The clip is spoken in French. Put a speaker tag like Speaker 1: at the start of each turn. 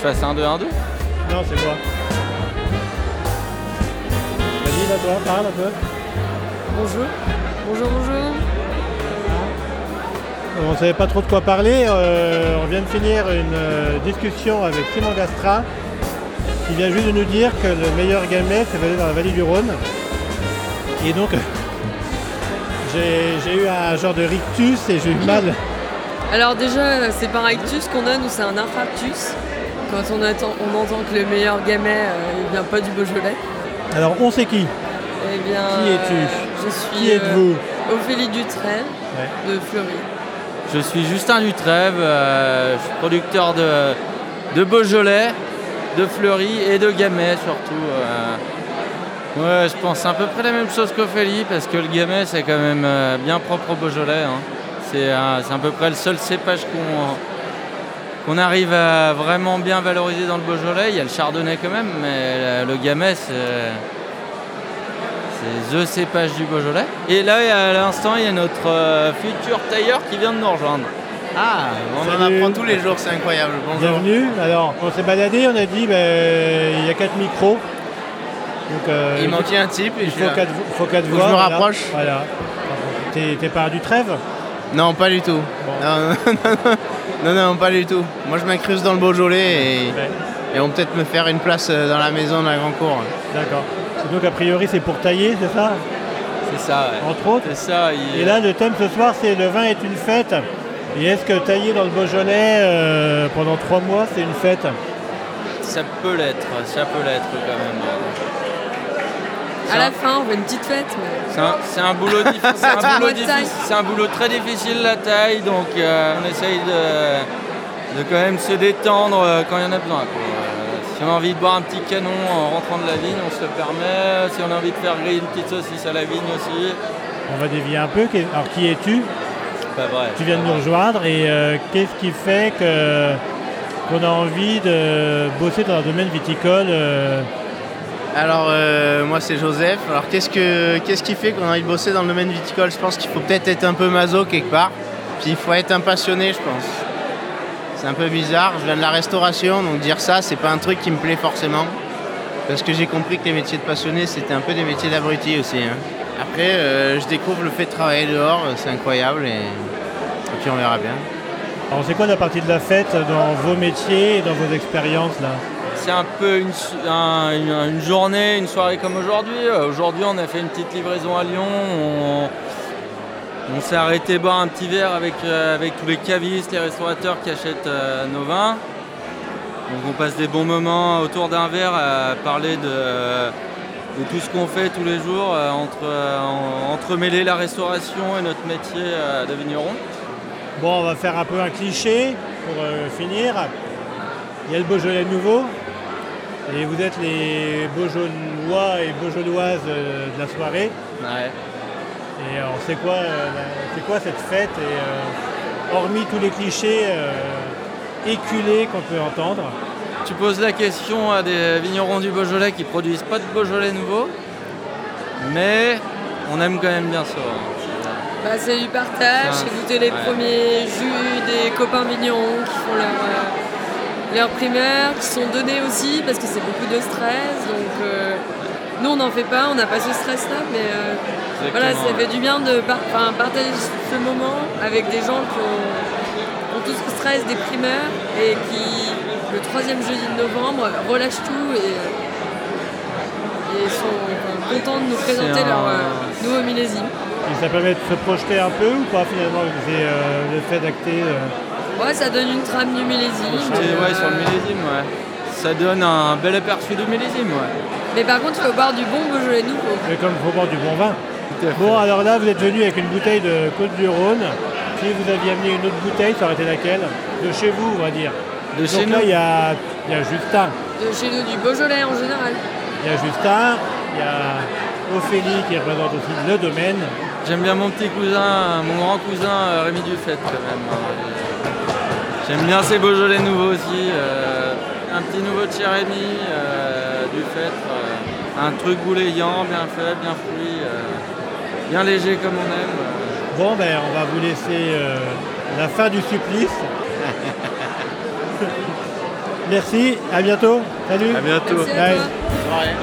Speaker 1: fasse un 2 1 2
Speaker 2: Non, c'est moi. Vas-y, là, toi, parle un peu.
Speaker 3: Bonjour. Bonjour, bonjour.
Speaker 2: On ne savait pas trop de quoi parler. euh, on vient de finir une euh, discussion avec Simon Gastra qui vient juste de nous dire que le meilleur gamet c'est basé dans la vallée du Rhône. Et donc, j'ai j'ai eu un genre de rictus et j'ai eu mal.
Speaker 3: Alors déjà, c'est pas un rictus qu'on a, nous c'est un infarctus? Quand on, attend, on entend que le meilleur gamet, euh, il vient pas du Beaujolais.
Speaker 2: Alors, on sait qui
Speaker 3: Eh bien,
Speaker 2: Qui es-tu
Speaker 3: euh, Je suis
Speaker 2: Qui êtes-vous
Speaker 3: euh, Ophélie Dutrel de Fleury.
Speaker 1: Je suis Justin Dutrève, euh, je suis producteur de, de Beaujolais, de Fleury et de Gamay surtout. euh. Ouais, je pense à peu près la même chose qu'Ophélie parce que le Gamay c'est quand même euh, bien propre au Beaujolais. hein. C'est euh, c'est à peu près le seul cépage qu'on qu'on arrive à vraiment bien valoriser dans le Beaujolais. Il y a le Chardonnay quand même, mais le, Gamay c'est the cépage du Beaujolais. Et là, à l'instant, il y a notre euh, futur tailleur qui vient de nous rejoindre.
Speaker 4: Ah, on en apprend tous les jours, c'est incroyable. Bonjour.
Speaker 2: Bienvenue. Alors, on s'est baladé, on a dit, ben, il y a quatre micros. Donc, euh,
Speaker 4: Il manquait un type et
Speaker 2: il faut quatre, faut quatre voix.
Speaker 4: je me rapproche.
Speaker 2: Voilà. T'es t'es pas du trêve?
Speaker 4: Non, pas du tout. Non, non, non, non, pas du tout. Moi, je m'incruste dans le Beaujolais et,
Speaker 2: Ouais.
Speaker 4: et on peut peut-être me faire une place euh, dans la maison de la Grand Cour.
Speaker 2: D'accord. Donc, a priori, c'est pour tailler, c'est ça?
Speaker 1: C'est ça, ouais.
Speaker 2: Entre autres?
Speaker 1: C'est ça. il-
Speaker 2: Et là, le thème ce soir, c'est le vin est une fête. Et est-ce que tailler dans le Beaujolais euh, pendant trois mois, c'est une fête?
Speaker 1: Ça peut l'être, ça peut l'être quand même.
Speaker 3: À la fin, on fait une petite fête. mais-
Speaker 1: C'est un, boulot, diffi- un difficile- c'est un boulot très difficile la taille, donc euh, on essaye de, de quand même se détendre euh, quand il y en a besoin. quoi. Euh, si on a envie de boire un petit canon en rentrant de la vigne, on se le permet. Si on a envie de faire griller une petite saucisse à la vigne aussi,
Speaker 2: On va dévier un peu. Alors, qui es-tu
Speaker 1: c'est pas vrai.
Speaker 2: Tu viens de nous rejoindre. Et euh, qu'est-ce qui fait que qu'on a envie de bosser dans un domaine viticole euh,
Speaker 4: Alors, euh, moi, c'est Joseph. Alors, qu'est-ce, que, qu'est-ce qui fait qu'on a envie de bosser dans le domaine viticole? Je pense qu'il faut peut-être être un peu maso quelque part. Puis, il faut être un passionné, je pense. C'est un peu bizarre. Je viens de la restauration, donc dire ça, c'est pas un truc qui me plaît forcément. Parce que j'ai compris que les métiers de passionné, c'était un peu des métiers d'abrutis aussi. hein. Après, euh, je découvre le fait de travailler dehors, c'est incroyable. Et, et puis, on verra bien.
Speaker 2: Alors, c'est quoi la partie de la fête dans vos métiers et dans vos expériences là?
Speaker 1: C'est un peu une, journée, une soirée comme aujourd'hui. Euh, Aujourd'hui, on a fait une petite livraison à Lyon. On, s'est arrêté boire un petit verre avec, euh, avec tous les cavistes, les restaurateurs qui achètent euh, nos vins. Donc on passe des bons moments autour d'un verre à parler de, tout ce qu'on fait tous les jours, entre, en- entremêler la restauration et notre métier de vigneron.
Speaker 2: Bon, on va faire un peu un cliché pour finir. Il y a le Beaujolais nouveau. Et vous êtes les Beaujolais et Beaujolaises euh, de la soirée.
Speaker 1: Ouais.
Speaker 2: Et alors, c'est quoi, euh, c'est quoi cette fête Et euh, hormis tous les clichés euh, éculés qu'on peut entendre,
Speaker 1: Tu poses la question à des vignerons du Beaujolais qui produisent pas de Beaujolais nouveau, mais on aime quand même bien ça.
Speaker 3: Bah, c'est du partage, c'est goûter les
Speaker 1: ouais.
Speaker 3: premiers jus des copains vignerons qui font leur, euh, leur primeur, qui sont donnés aussi parce que c'est beaucoup de stress. Donc euh, nous on n'en fait pas, on n'a pas ce stress là, mais euh, voilà, ça fait du bien de par- partager ce moment avec des gens qui ont, ont tout ce stress des primeurs et qui le troisième jeudi de novembre relâchent tout et, et sont contents de nous présenter
Speaker 1: un-
Speaker 3: leur euh, nouveau millésime.
Speaker 2: et ça permet de se projeter un peu ou pas finalement euh, le fait d'acter euh,
Speaker 3: Ouais, ça donne une trame du millésime.
Speaker 1: Ouais,
Speaker 3: euh,
Speaker 1: sur le millésime, ouais. Ça donne un bel aperçu du millésime, ouais.
Speaker 3: Mais par contre, il faut boire du bon Beaujolais nouveau.
Speaker 2: mais comme il faut boire du bon vin. Bon, alors là, vous êtes venu avec une bouteille de Côte-du-Rhône. Si vous aviez amené une autre bouteille, ça aurait été laquelle? De chez vous, on va dire.
Speaker 1: De chez
Speaker 2: Donc
Speaker 1: nous.
Speaker 2: là, il y a, il y a Justin.
Speaker 3: De chez nous, du Beaujolais en général.
Speaker 2: Il y a Justin, il y a Ophélie qui représente aussi le domaine.
Speaker 1: J'aime bien mon petit cousin, mon grand cousin euh, Rémi Dufette quand même. J'aime bien ces Beaujolais nouveaux aussi. euh, un petit nouveau Rémi, euh, Dufette. euh, un truc goulayant, bien fait, bien fruit, euh, bien léger comme on aime. euh.
Speaker 2: Bon, ben, on va vous laisser euh, la fin du supplice. Merci, à bientôt. Salut.
Speaker 1: À bientôt.
Speaker 3: Merci à
Speaker 2: Bye.
Speaker 3: toi.
Speaker 4: Soirée.